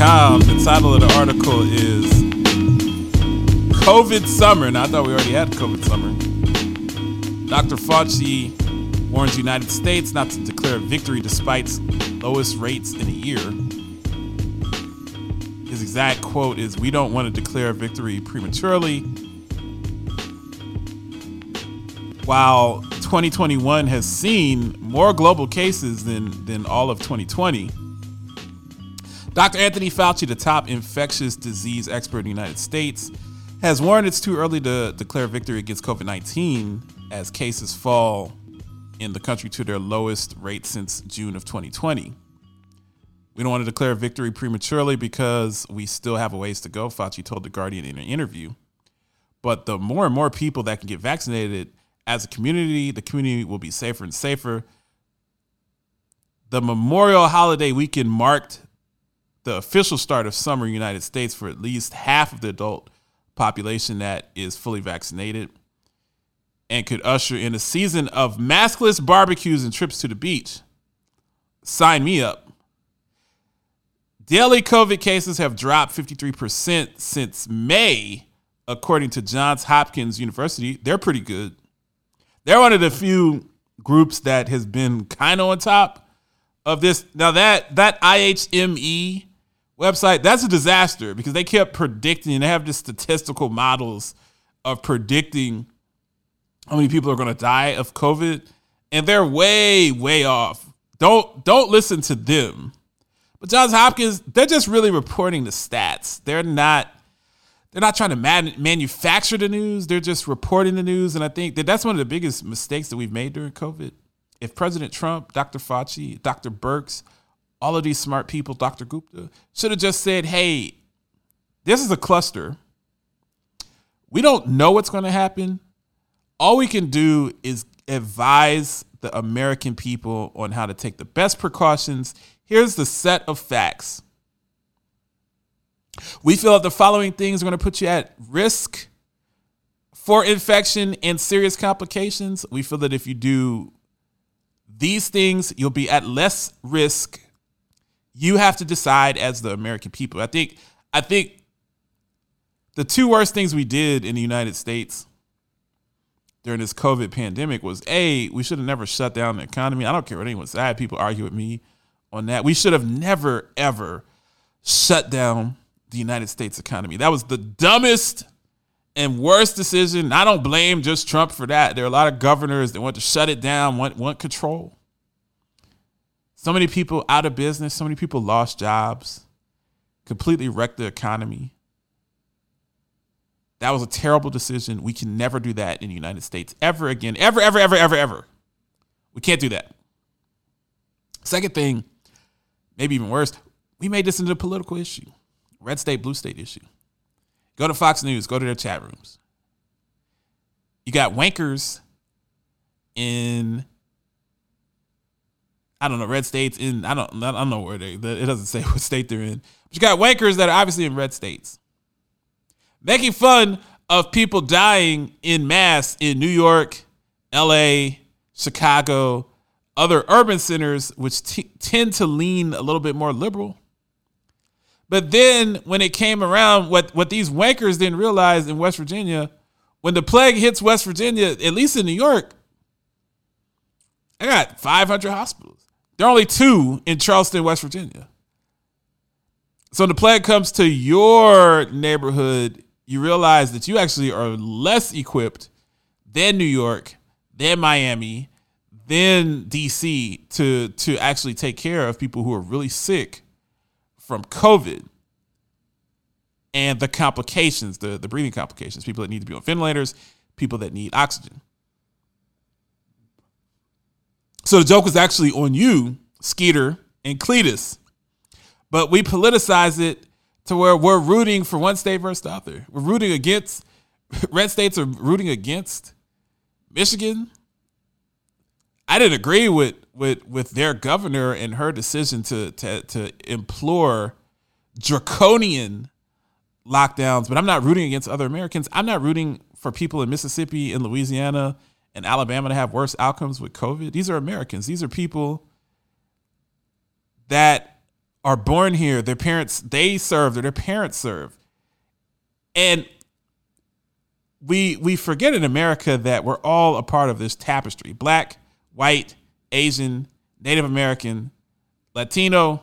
The title of the article is COVID Summer. Now, I thought we already had COVID Summer. Dr. Fauci warns United States not to declare victory despite lowest rates in a year. His exact quote is We don't want to declare victory prematurely. While 2021 has seen more global cases than, than all of 2020, Dr. Anthony Fauci, the top infectious disease expert in the United States, has warned it's too early to declare victory against COVID 19 as cases fall in the country to their lowest rate since June of 2020. We don't want to declare victory prematurely because we still have a ways to go, Fauci told The Guardian in an interview. But the more and more people that can get vaccinated as a community, the community will be safer and safer. The Memorial Holiday weekend marked the official start of summer in the United States for at least half of the adult population that is fully vaccinated and could usher in a season of maskless barbecues and trips to the beach. Sign me up. Daily COVID cases have dropped 53% since May, according to Johns Hopkins University. They're pretty good. They're one of the few groups that has been kind of on top of this. Now that that IHME website, that's a disaster because they kept predicting. And they have the statistical models of predicting how many people are going to die of COVID, and they're way way off. Don't don't listen to them. But Johns Hopkins, they're just really reporting the stats. They're not they're not trying to man- manufacture the news. They're just reporting the news. And I think that that's one of the biggest mistakes that we've made during COVID. If President Trump, Dr. Fauci, Dr. Birx, all of these smart people, Dr. Gupta, should have just said, hey, this is a cluster. We don't know what's going to happen. All we can do is advise the American people on how to take the best precautions. Here's the set of facts. We feel that the following things are going to put you at risk for infection and serious complications. We feel that if you do these things, you'll be at less risk. You have to decide as the American people. I think I think the two worst things we did in the United States during this COVID pandemic was A, we should have never shut down the economy. I don't care what anyone said. I had people argue with me on that. We should have never, ever shut down the United States economy. That was the dumbest and worst decision. I don't blame just Trump for that. There are a lot of governors that want to shut it down, want, want control. So many people out of business, so many people lost jobs, completely wrecked the economy. That was a terrible decision. We can never do that in the United States ever again. Ever, ever, ever, ever, ever. We can't do that. Second thing, maybe even worse, we made this into a political issue red state, blue state issue. Go to Fox News, go to their chat rooms. You got wankers in, I don't know, red states in, I don't, I don't know where they, it doesn't say what state they're in. But you got wankers that are obviously in red states making fun of people dying in mass in New York, LA, Chicago, other urban centers, which t- tend to lean a little bit more liberal. But then when it came around, what, what these wankers didn't realize in West Virginia, when the plague hits West Virginia, at least in New York, I got 500 hospitals. There are only two in Charleston, West Virginia. So when the plague comes to your neighborhood, you realize that you actually are less equipped than New York, than Miami, than DC to to actually take care of people who are really sick from COVID and the complications, the, the breathing complications, people that need to be on ventilators, people that need oxygen. So the joke was actually on you, Skeeter and Cletus. But we politicize it to where we're rooting for one state versus the other. We're rooting against red states are rooting against Michigan. I didn't agree with with with their governor and her decision to to to implore draconian lockdowns, but I'm not rooting against other Americans. I'm not rooting for people in Mississippi and Louisiana and Alabama to have worse outcomes with COVID. These are Americans. These are people that are born here. Their parents, they served or their parents served. And we we forget in America that we're all a part of this tapestry. Black, white, Asian, Native American, Latino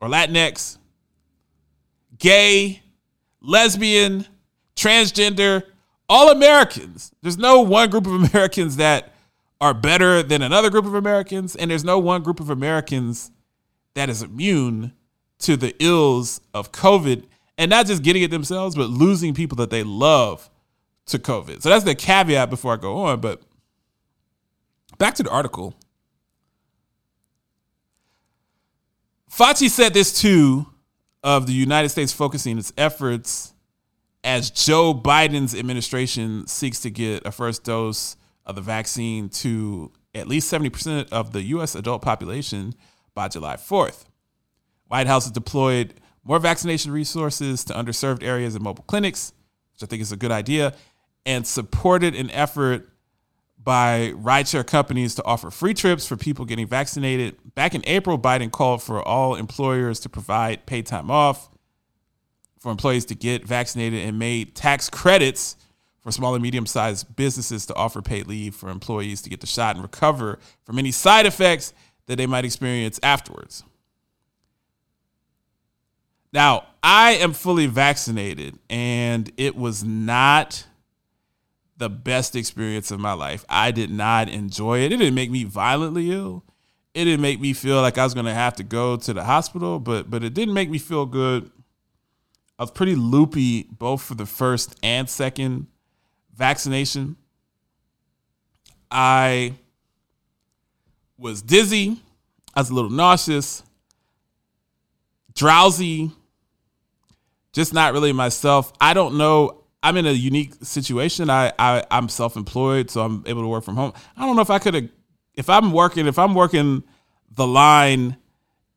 or Latinx, gay, lesbian, transgender, all Americans. There's no one group of Americans that are better than another group of Americans, and there's no one group of Americans that is immune to the ills of COVID and not just getting it themselves, but losing people that they love to COVID. So that's the caveat before I go on. But back to the article. Fauci said this too of the United States focusing its efforts as Joe Biden's administration seeks to get a first dose of the vaccine to at least 70% of the US adult population by July 4th. White House has deployed more vaccination resources to underserved areas and mobile clinics, which I think is a good idea, and supported an effort by rideshare companies to offer free trips for people getting vaccinated. Back in April, Biden called for all employers to provide paid time off for employees to get vaccinated and made tax credits for small and medium sized businesses to offer paid leave for employees to get the shot and recover from any side effects that they might experience afterwards. Now, I am fully vaccinated and it was not the best experience of my life. I did not enjoy it. It didn't make me violently ill. It didn't make me feel like I was going to have to go to the hospital, but but it didn't make me feel good. I was pretty loopy both for the first and second vaccination. I was dizzy. I was a little nauseous, drowsy, just not really myself. I don't know. I'm in a unique situation. I, I I'm self-employed, so I'm able to work from home. I don't know if I could have, if I'm working, if I'm working the line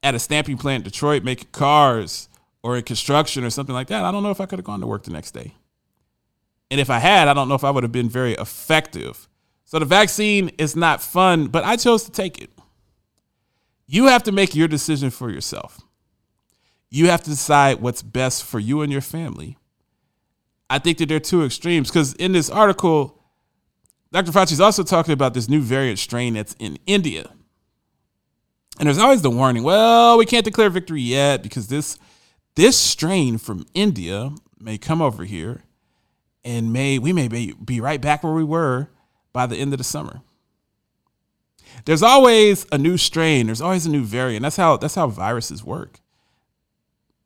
at a stamping plant in Detroit making cars or in construction or something like that. I don't know if I could have gone to work the next day. And if I had, I don't know if I would have been very effective. So the vaccine is not fun, but I chose to take it. You have to make your decision for yourself. You have to decide what's best for you and your family. I think that there are two extremes because in this article, Dr. Fauci is also talking about this new variant strain that's in India. And there's always the warning, well, we can't declare victory yet because this this strain from India may come over here and may we may be, be right back where we were by the end of the summer. There's always a new strain, there's always a new variant. That's how that's how viruses work.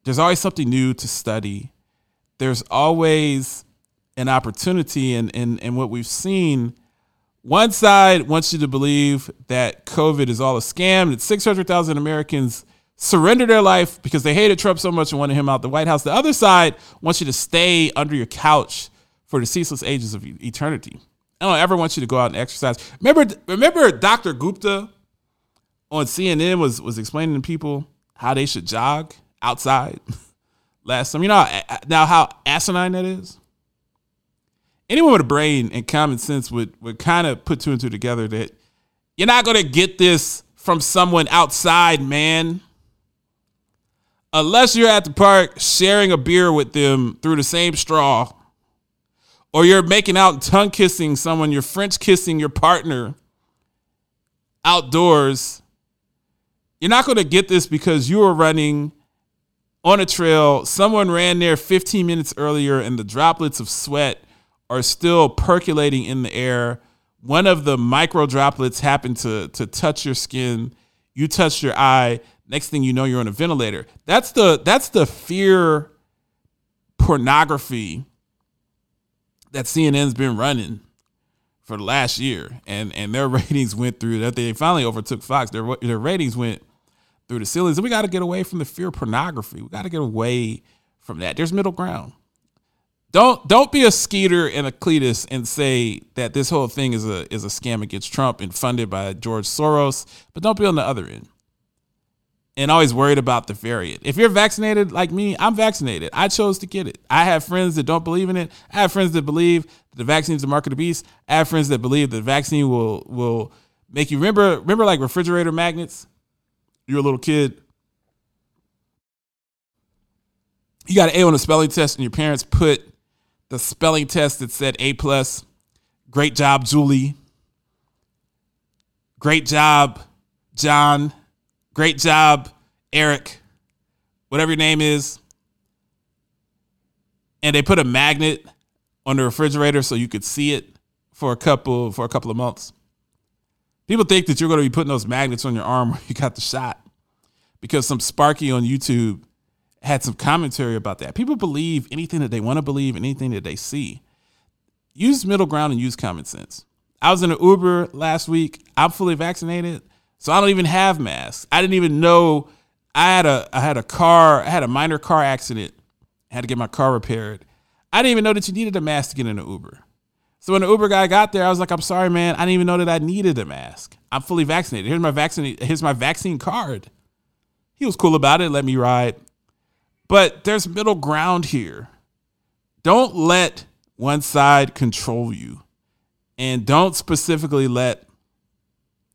There's always something new to study there's always an opportunity and and and what we've seen one side wants you to believe that covid is all a scam that 600,000 Americans surrendered their life because they hated Trump so much and wanted him out the White House the other side wants you to stay under your couch for the ceaseless ages of eternity I don't ever want you to go out and exercise remember remember Dr. Gupta on CNN was was explaining to people how they should jog outside last time. You know how, now how asinine that is. Anyone with a brain and common sense would would kind of put two and two together that you're not going to get this from someone outside, man. Unless you're at the park sharing a beer with them through the same straw, or you're making out tongue kissing someone, you're French kissing your partner outdoors. You're not going to get this because you are running on a trail. Someone ran there 15 minutes earlier, and the droplets of sweat are still percolating in the air. One of the micro droplets happened to, to touch your skin. You touched your eye. Next thing you know, you're on a ventilator. That's the that's the fear pornography that CNN's been running for the last year, and and their ratings went through that. They finally overtook Fox. Their their ratings went through the ceilings. And we got to get away from the fear pornography. We got to get away from that. There's middle ground. Don't don't be a Skeeter and a Cletus and say that this whole thing is a is a scam against Trump and funded by George Soros, but don't be on the other end. And always worried about the variant. If you're vaccinated like me, I'm vaccinated. I chose to get it. I have friends that don't believe in it. I have friends that believe that the vaccine is the mark of the beast. I have friends that believe the vaccine will will make you remember remember like refrigerator magnets you're a little kid, you got an A on a spelling test, and your parents put the spelling test that said A plus. Great job, Julie. Great job, John. Great job, Eric. Whatever your name is. And they put a magnet on the refrigerator so you could see it for a couple for a couple of months. People think that you're going to be putting those magnets on your arm where you got the shot because some Sparky on YouTube had some commentary about that. People believe anything that they want to believe, and anything that they see. Use middle ground and use common sense. I was in an Uber last week. I'm fully vaccinated, so I don't even have masks. I didn't even know I had a I had a car, I had a minor car accident. I had to get my car repaired. I didn't even know that you needed a mask to get in an Uber. So when the Uber guy got there, I was like, I'm sorry, man. I didn't even know that I needed a mask. I'm fully vaccinated. Here's my vaccine. Here's my vaccine card. He was cool about it, let me ride. But there's middle ground here. Don't let one side control you. And don't specifically let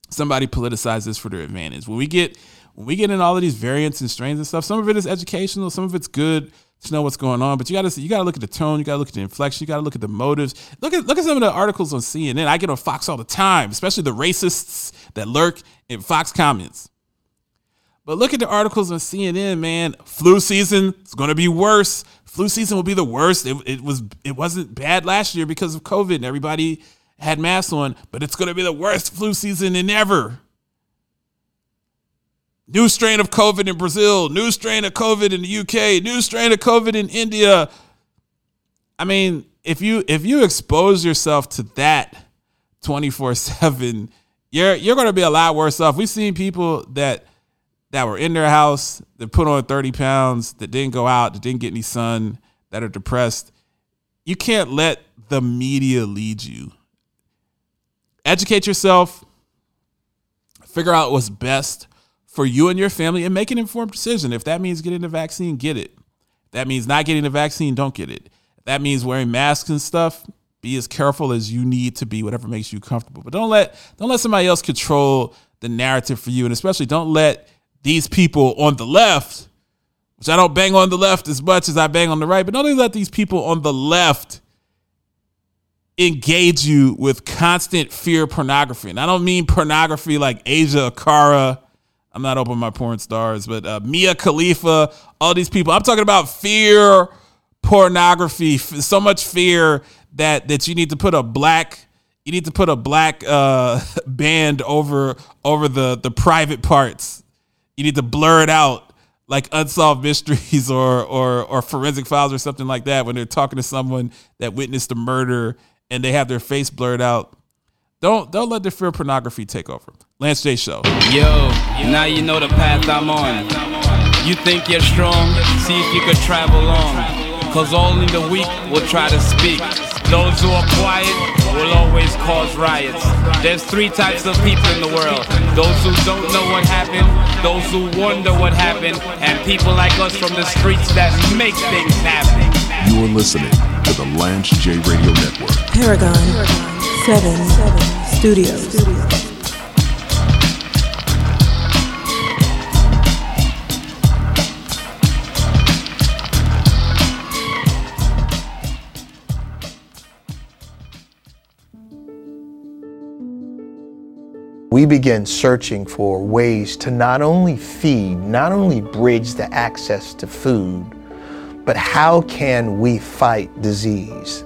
somebody politicizes this for their advantage. When we get when we get in all of these variants and strains and stuff, some of it is educational, some of it's good to know what's going on. But you gotta you gotta look at the tone, you gotta look at the inflection, you gotta look at the motives. Look at look at some of the articles on CNN. I get on Fox all the time, especially the racists that lurk in Fox comments. But look at the articles on CNN, man. Flu season is going to be worse. Flu season will be the worst. It, it, was it wasn't bad last year because of COVID and everybody had masks on, but it's going to be the worst flu season in ever. New strain of COVID in Brazil, new strain of COVID in the UK, new strain of COVID in India. I mean, if you if you expose yourself to that 24/7, you're you're going to be a lot worse off. We've seen people that that were in their house that put on 30 pounds, that didn't go out, that didn't get any sun, that are depressed. You can't let the media lead you. Educate yourself, figure out what's best for you and your family, and make an informed decision. If that means getting the vaccine, get it. If that means not getting the vaccine, don't get it. If that means wearing masks and stuff, be as careful as you need to be, whatever makes you comfortable. But don't let don't let somebody else control the narrative for you, and especially don't let these people on the left, which I don't bang on the left as much as I bang on the right, but don't let these people on the left engage you with constant fear pornography. And I don't mean pornography like Asa Akira. I'm not open my porn stars, but uh, Mia Khalifa, all these people. I'm talking about fear pornography. So much fear that that you need to put a black you need to put a black uh, band over over the the private parts you need to blur it out like unsolved mysteries or or or forensic files or something like that when they're talking to someone that witnessed a murder and they have their face blurred out. Don't don't let the fear of pornography take over. Lance J Show. Yo, now you know the path I'm on. You think you're strong? See if you could travel on. Cause only the weak will try to speak. Those who are quiet will always cause riots. There's three types of people in the world those who don't know what happened, those who wonder what happened, and people like us from the streets that make things happen. You are listening to the Lance J Radio Network. Paragon 7 Studios. we begin searching for ways to not only feed, not only bridge the access to food, but how can we fight disease?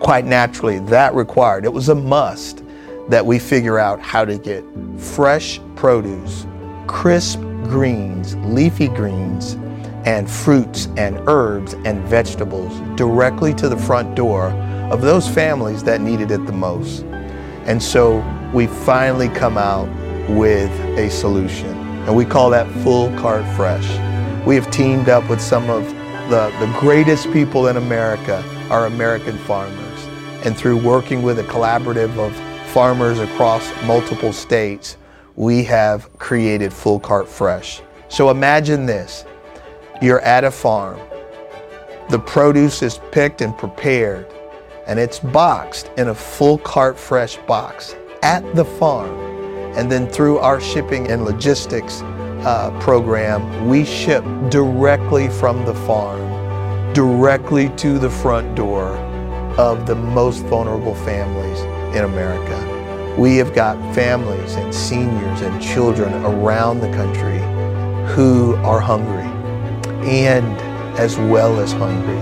Quite naturally, that required, it was a must that we figure out how to get fresh produce, crisp greens, leafy greens, and fruits and herbs and vegetables directly to the front door of those families that needed it the most. And so we finally come out with a solution. And we call that Full Cart Fresh. We have teamed up with some of the, the greatest people in America, are American farmers. And through working with a collaborative of farmers across multiple states, we have created Full Cart Fresh. So imagine this you're at a farm, the produce is picked and prepared, and it's boxed in a full cart fresh box at the farm. And then through our shipping and logistics uh, program, we ship directly from the farm, directly to the front door of the most vulnerable families in America. We have got families and seniors and children around the country who are hungry and as well as hungry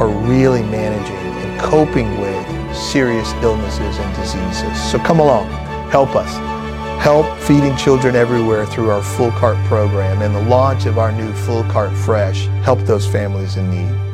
are really managing and coping with serious illnesses and diseases. So come along, help us. Help feeding children everywhere through our Full Cart program and the launch of our new Full Cart Fresh. Help those families in need.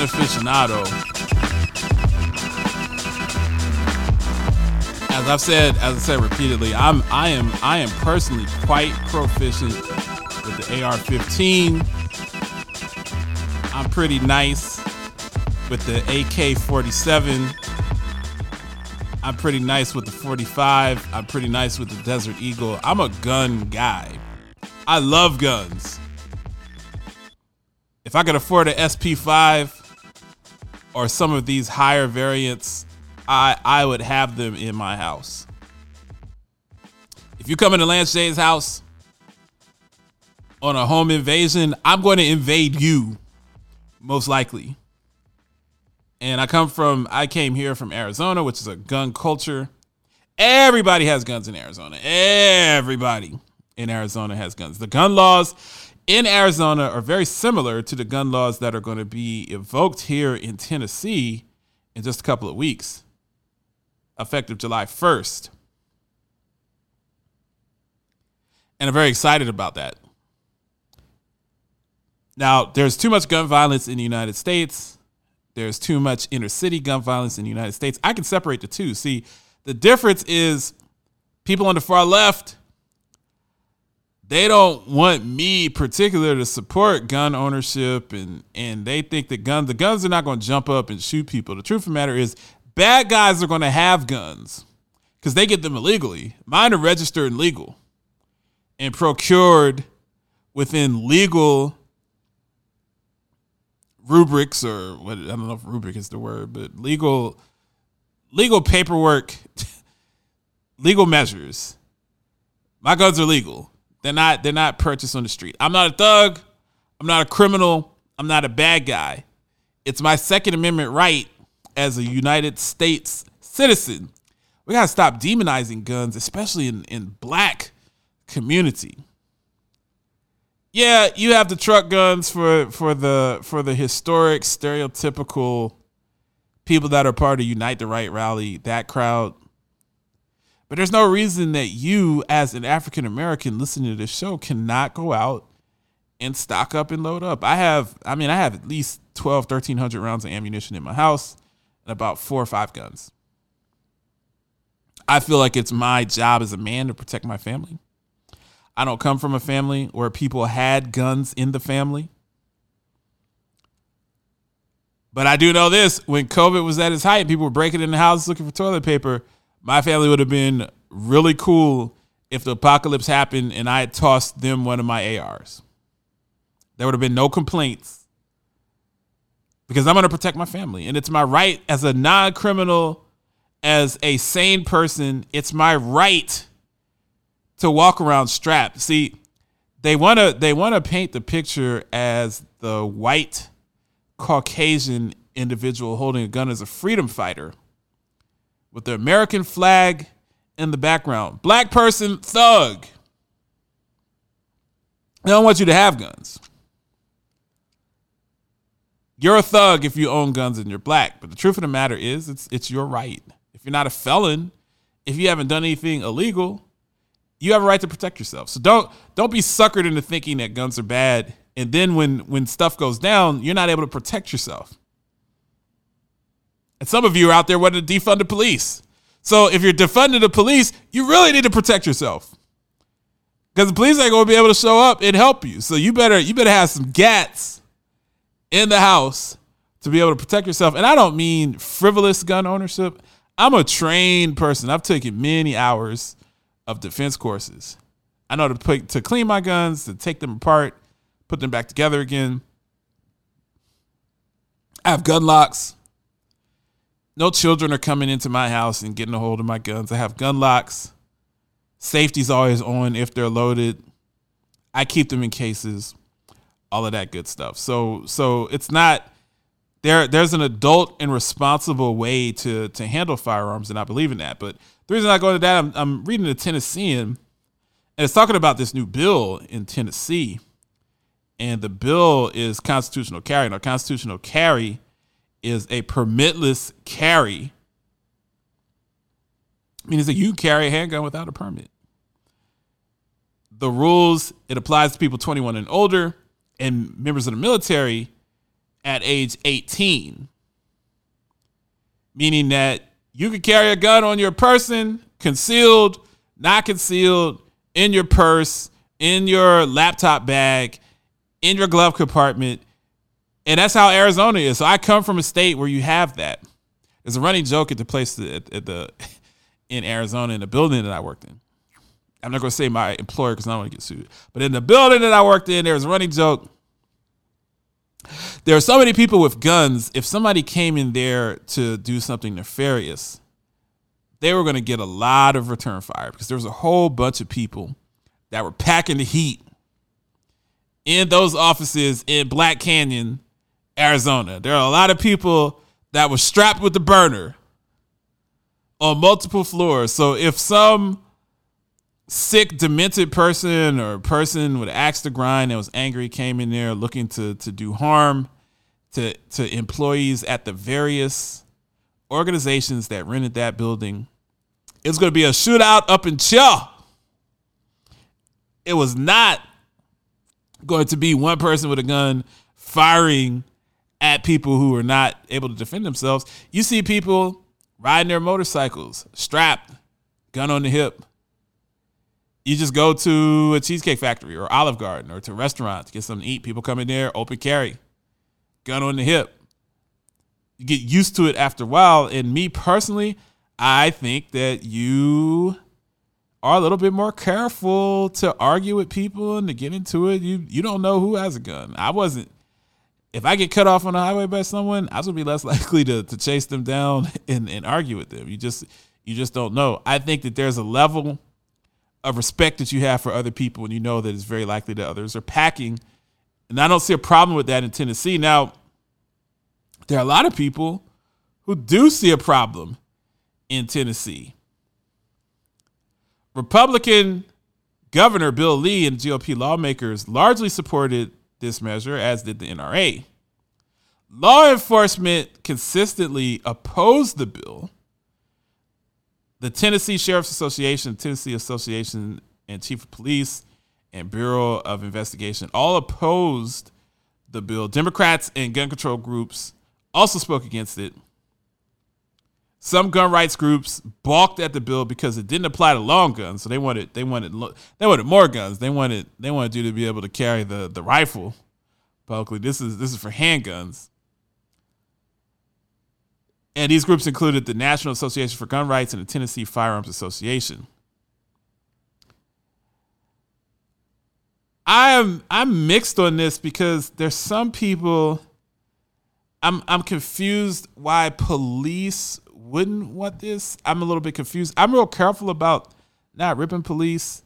If you're a gun aficionado, as I've said, as I said repeatedly, I'm I am I am personally quite proficient with the AR-15. I'm pretty nice with the AK-47. I'm pretty nice with the 45. I'm pretty nice with the Desert Eagle. I'm a gun guy. I love guns. If I could afford an SP5 or some of these higher variants, I I would have them in my house. If you come into Lance Jay's house on a home invasion, I'm going to invade you, most likely. And I come from I came here from Arizona, which is a gun culture. Everybody has guns in Arizona. Everybody in Arizona has guns. The gun laws in Arizona are very similar to the gun laws that are going to be evoked here in Tennessee in just a couple of weeks, effective July 1st. And I'm very excited about that. Now, there's too much gun violence in the United States. There's too much inner city gun violence in the United States. I can separate the two. See, the difference is people on the far left they don't want me particular to support gun ownership and and they think that guns the guns are not going to jump up and shoot people. The truth of the matter is bad guys are going to have guns because they get them illegally. Mine are registered and legal and procured within legal rubrics or what I don't know if rubric is the word, but legal legal paperwork, legal measures. My guns are legal. They're not they're not purchased on the street. I'm not a thug. I'm not a criminal. I'm not a bad guy. It's my second amendment right as a United States citizen. We got to stop demonizing guns, especially in in black community. Yeah, you have the truck guns for for the for the historic stereotypical people that are part of Unite the Right rally, that crowd. But there's no reason that you, as an African American listening to this show, cannot go out and stock up and load up. I have, I mean, I have at least 12, 1300 rounds of ammunition in my house and about four or five guns. I feel like it's my job as a man to protect my family. I don't come from a family where people had guns in the family. But I do know this when COVID was at its height, people were breaking in the house looking for toilet paper my family would have been really cool if the apocalypse happened and I had tossed them one of my ARs. There would have been no complaints because I'm going to protect my family. And it's my right as a non criminal as a sane person, it's my right to walk around strapped. See, they want to they want to paint the picture as the white Caucasian individual holding a gun as a freedom fighter with the American flag in the background. Black person, thug. They don't want you to have guns. You're a thug if you own guns and you're black. But the truth of the matter is, it's it's your right. If you're not a felon, if you haven't done anything illegal, you have a right to protect yourself. So don't don't be suckered into thinking that guns are bad. And then when when stuff goes down, you're not able to protect yourself. And some of you are out there wanting to defund the police. So if you're defunding the police, you really need to protect yourself. Because the police ain't gonna be able to show up and help you. So you better you better have some gats in the house to be able to protect yourself. And I don't mean frivolous gun ownership. I'm a trained person. I've taken many hours of defense courses. I know to put, to clean my guns, to take them apart, put them back together again. I have gun locks. No children are coming into my house and getting a hold of my guns. I have gun locks. Safety's always on if they're loaded. I keep them in cases all of that good stuff. So so it's not there there's an adult and responsible way to to handle firearms and I believe in that. But the reason I go to that I'm, I'm reading the Tennessean and it's talking about this new bill in Tennessee. And the bill is constitutional carry. Now constitutional carry is a permitless carry. Meaning that you carry a handgun without a permit. The rules, it applies to people 21 and older and members of the military at age 18. Meaning that you can carry a gun on your person, concealed, not concealed, in your purse, in your laptop bag, in your glove compartment. And that's how Arizona is. So I come from a state where you have that. There's a running joke at the place at, at the in Arizona in the building that I worked in. I'm not going to say my employer because I don't want to get sued. But in the building that I worked in, there was a running joke. There are so many people with guns. If somebody came in there to do something nefarious, they were going to get a lot of return fire because there was a whole bunch of people that were packing the heat in those offices in Black Canyon, Arizona. There are a lot of people that were strapped with the burner on multiple floors. So if some sick, demented person or person with axe to grind that was angry came in there looking to to do harm to to employees at the various organizations that rented that building. it's going to be a shootout up in Chia. It was not going to be one person with a gun firing at people who are not able to defend themselves. You see people riding their motorcycles, strapped, gun on the hip, you just go to a cheesecake factory or Olive Garden or to a restaurant to get something to eat. People come in there, open carry, gun on the hip. You get used to it after a while. And me personally, I think that you are a little bit more careful to argue with people and to get into it. You you don't know who has a gun. I wasn't. If I get cut off on the highway by someone, I gonna be less likely to, to chase them down and, and argue with them. You just you just don't know. I think that there's a level of respect that you have for other people and you know that it's very likely that others are packing. And I don't see a problem with that in Tennessee. Now, there are a lot of people who do see a problem in Tennessee. Republican Governor Bill Lee and GOP lawmakers largely supported this measure, as did the NRA. Law enforcement consistently opposed the bill the Tennessee Sheriff's Association, Tennessee Association and Chief of Police and Bureau of Investigation all opposed the bill. Democrats and gun control groups also spoke against it. Some gun rights groups balked at the bill because it didn't apply to long guns, so they wanted they wanted they wanted more guns. They wanted they wanted you to be able to carry the the rifle publicly. This is this is for handguns. And these groups included the National Association for Gun Rights and the Tennessee Firearms Association. I am I'm mixed on this because there's some people I'm I'm confused why police wouldn't want this. I'm a little bit confused. I'm real careful about not ripping police.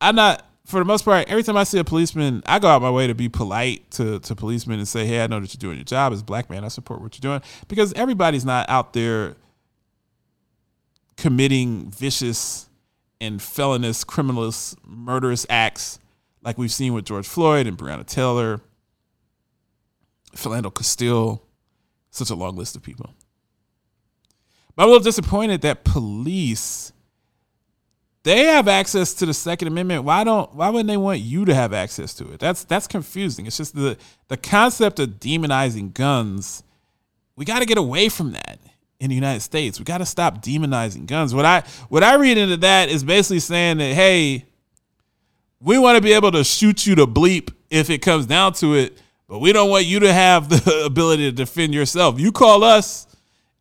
I'm not for the most part, every time I see a policeman, I go out my way to be polite to, to policemen and say, Hey, I know that you're doing your job as a black man. I support what you're doing. Because everybody's not out there committing vicious and felonious, criminalist, murderous acts like we've seen with George Floyd and Breonna Taylor, Philando Castile, such a long list of people. But I'm a little disappointed that police they have access to the Second Amendment. Why don't why wouldn't they want you to have access to it? That's that's confusing. It's just the the concept of demonizing guns. We got to get away from that in the United States. We got to stop demonizing guns. What I what I read into that is basically saying that hey, we want to be able to shoot you to bleep if it comes down to it, but we don't want you to have the ability to defend yourself. You call us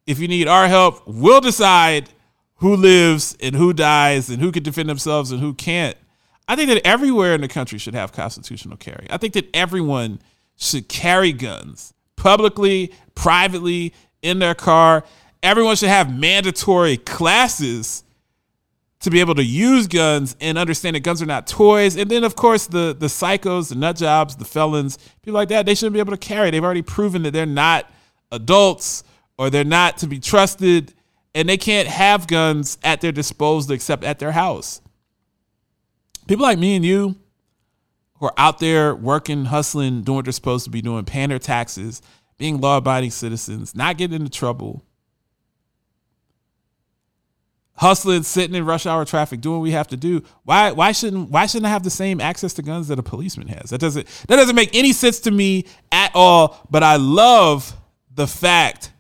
if you need our help. We'll decide who lives and who dies and who can defend themselves and who can't. I think that everywhere in the country should have constitutional carry. I think that everyone should carry guns publicly, privately, in their car. Everyone should have mandatory classes to be able to use guns and understand that guns are not toys. And then, of course, the the psychos, the nut jobs, the felons, people like that, they shouldn't be able to carry. They've already proven that they're not adults or they're not to be trusted and they can't have guns at their disposal except at their house. People like me and you who are out there working, hustling, doing what they're supposed to be doing, paying their taxes, being law abiding citizens, not getting into trouble, hustling, sitting in rush hour traffic, doing what we have to do. Why why shouldn't why shouldn't I have the same access to guns that a policeman has? That doesn't that doesn't make any sense to me at all. But I love the fact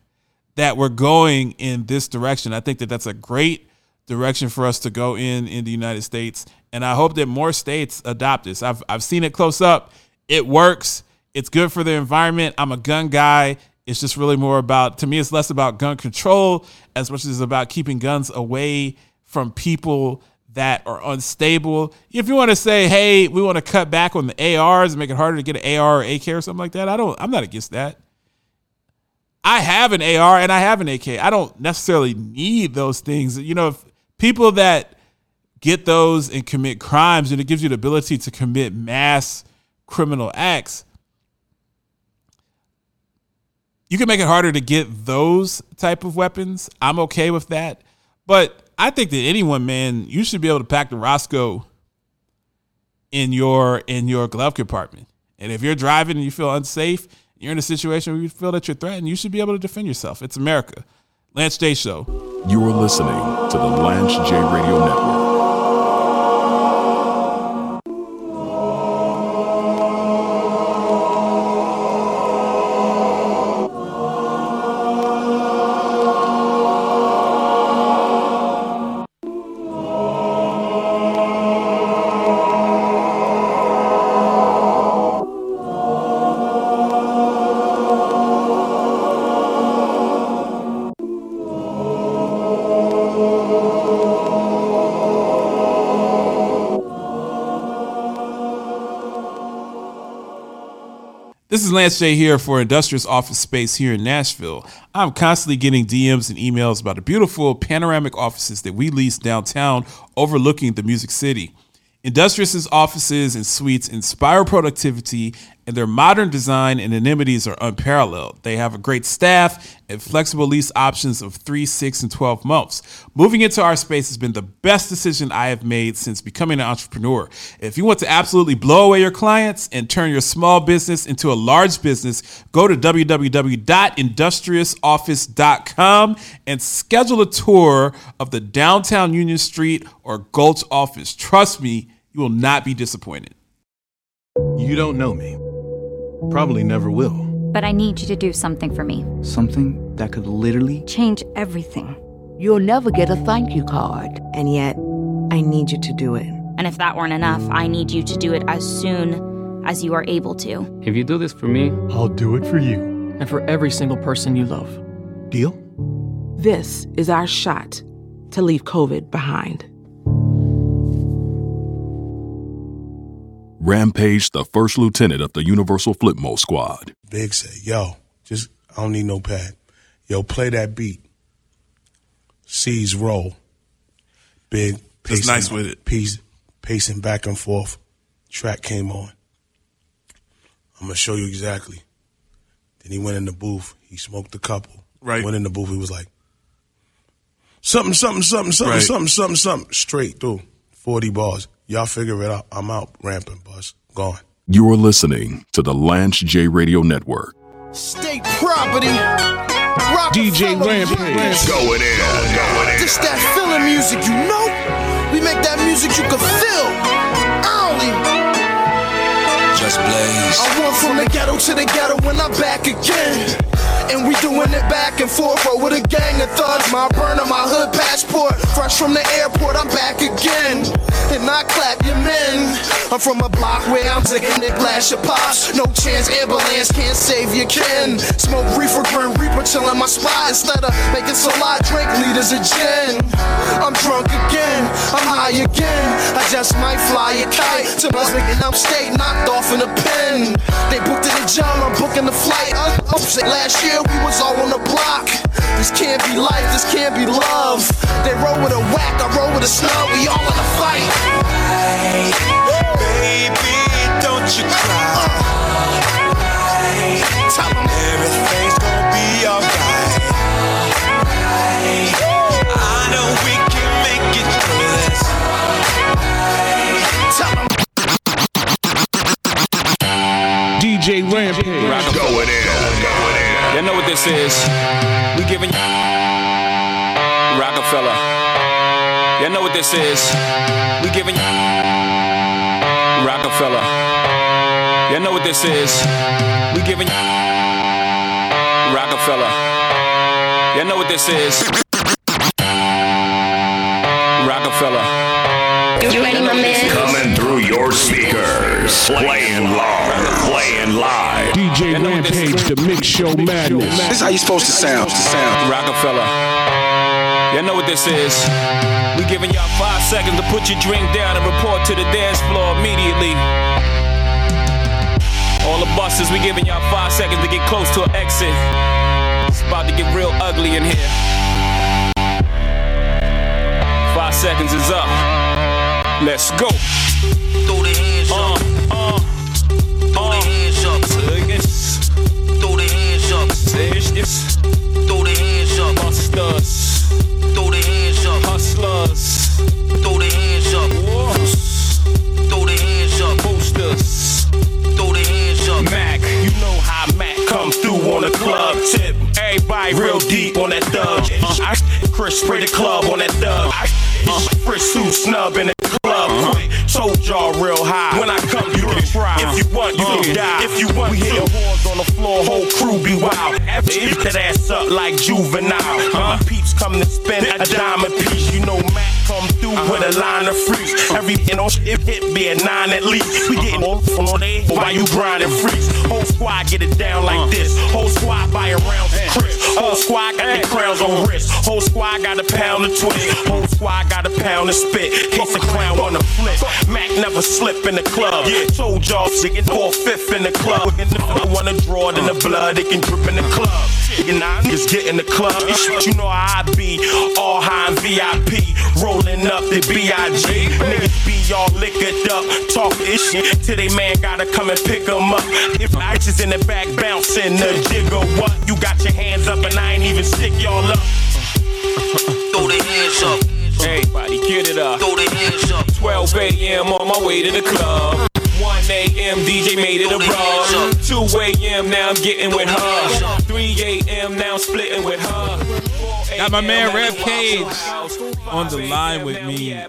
that we're going in this direction. I think that that's a great direction for us to go in in the United States, and I hope that more states adopt this. I've I've seen it close up. It works. It's good for the environment. I'm a gun guy. It's just really more about to me. It's less about gun control as much as it's about keeping guns away from people that are unstable. If you want to say, hey, we want to cut back on the ARs and make it harder to get an AR or AK or something like that, I don't. I'm not against that. I have an AR and I have an AK. I don't necessarily need those things. You know, people that get those and commit crimes and it gives you the ability to commit mass criminal acts, you can make it harder to get those type of weapons. I'm okay with that. But I think that anyone, man, you should be able to pack the Roscoe in your in your glove compartment. And if you're driving and you feel unsafe, you're in a situation where you feel that you're threatened, you should be able to defend yourself. It's America. Lance J Show. You are listening to the Lance J Radio Network. Lance J here for Industrious Office Space here in Nashville. I'm constantly getting DMs and emails about the beautiful panoramic offices that we lease downtown overlooking the Music City. Industrious's offices and suites inspire productivity, and their modern design and amenities are unparalleled. They have a great staff and flexible lease options of 3, 6, and 12 months. Moving into our space has been the best decision I have made since becoming an entrepreneur. If you want to absolutely blow away your clients and turn your small business into a large business, go to www.industriousoffice.com and schedule a tour of the downtown Union Street or Gulch office. Trust me, you will not be disappointed. You don't know me. Probably never will. But I need you to do something for me. Something that could literally Change everything. You'll never get a thank you card. And yet, I need you to do it. And if that weren't enough, I need you to do it as soon as you are able to. If you do this for me, I'll do it for you. and for every single person you love. Deal? This is our shot to leave COVID behind. Rampage, the first lieutenant of the Universal Flip Mode Squad. Big said, yo, just, I don't need no pad. Yo, play that beat. C's roll. Big Just pacing, nice with it. Pace, pacing back and forth. Track came on. I'm gonna show you exactly. Then he went in the booth. He smoked a couple. Right. Went in the booth. He was like, something, something, something, something, Right. something, something, something. Straight through. 40 bars. Y'all figure it out. I'm out ramping, bus. Gone. You're listening to the Lance J Radio Network. State property. DJ Rampage. Going in. Going in. This that feeling music, you know? We make that music you can feel early. Just blaze. I went from the ghetto to the ghetto when I'm back again. And we doing it back and forth bro, with a gang of thugs. My burner, my hood passport. Fresh from the airport, I'm back again. And I clap your men. I'm from a block where I'm taking the glass of pops. No chance, ambulance can't save your kin. Smoke reefer, grim reaper, chillin' my spot. Instead of making lot, drink liters of gin. I'm drunk again, I'm high again. I just might fly a kite to my and I'm knocked off in a pen. They booked in jail, I'm booking the flight. Uh, uh, last year we was all on the block. This can't be life, this can't be love. They roll with a whack, I roll with a snub. We all this is. We giving you Rockefeller. Y'all know what this is. We giving you Rockefeller. Y'all know what this is. We giving you Rockefeller. Y'all know what this is. Rockefeller. You ready, my man? Coming through your speakers. Playing long, playing live. DJ Rampage, the mix show madness. This is how you supposed to sound. sound. Rockefeller. Y'all know what this is. We giving y'all five seconds to put your drink down and report to the dance floor immediately. All the buses, we giving y'all five seconds to get close to an exit. It's about to get real ugly in here. Five seconds is up. Let's go. Throw the hands up. Uh, uh, Throw the hands up. Yes. Throw the hands up. Yes, yes. Throw the hands up. Busters. Throw the hands up. Hustlers. Throw the hands up. Wolves. Throw the hands up. Boosters. Throw the hands up. Mac, you know how Mac come through on the club tip. Everybody real deep on that thug. I Chris spray the club on that thug. I Suit snub in the club. Quick, told y'all real high. When I come, you can try. If you want, you can die. If you want, we hit whores on the floor, whole crew be wild. After eat that ass up like juvenile. My peeps come to spend a dime a piece. You know come through with a line of freaks. Every you know it hit be a nine at least. We uh-huh. getting on on day while you grinding freaks. Whole squad get it down like uh-huh. this. Whole squad buy a round Chris. Whole squad got their crowns on wrist. Whole squad got a pound of twist. Whole squad got a pound of spit. Case the clown on the flip. Mac never slip in the club. Yeah, told y'all singing four fifth in the club. I wanna draw it in the blood, it can drip in the club. You know, niggas get in the club. You know how I be. All high and VIP. Rolling up the B.I.G. Niggas be all liquored up. Talk shit till they man gotta come and pick 'em up. If I just in the back bouncing the jigger, what? You got your hands up and I ain't even stick y'all up. Throw the hands up. Everybody get it up. Throw the hands up. 12 a.m. on my way to the club. 1 a.m. DJ made it a rub. 2 a.m. now I'm getting with her. 3 a.m. now I'm splitting with her. Got my man Red Cage on the line with me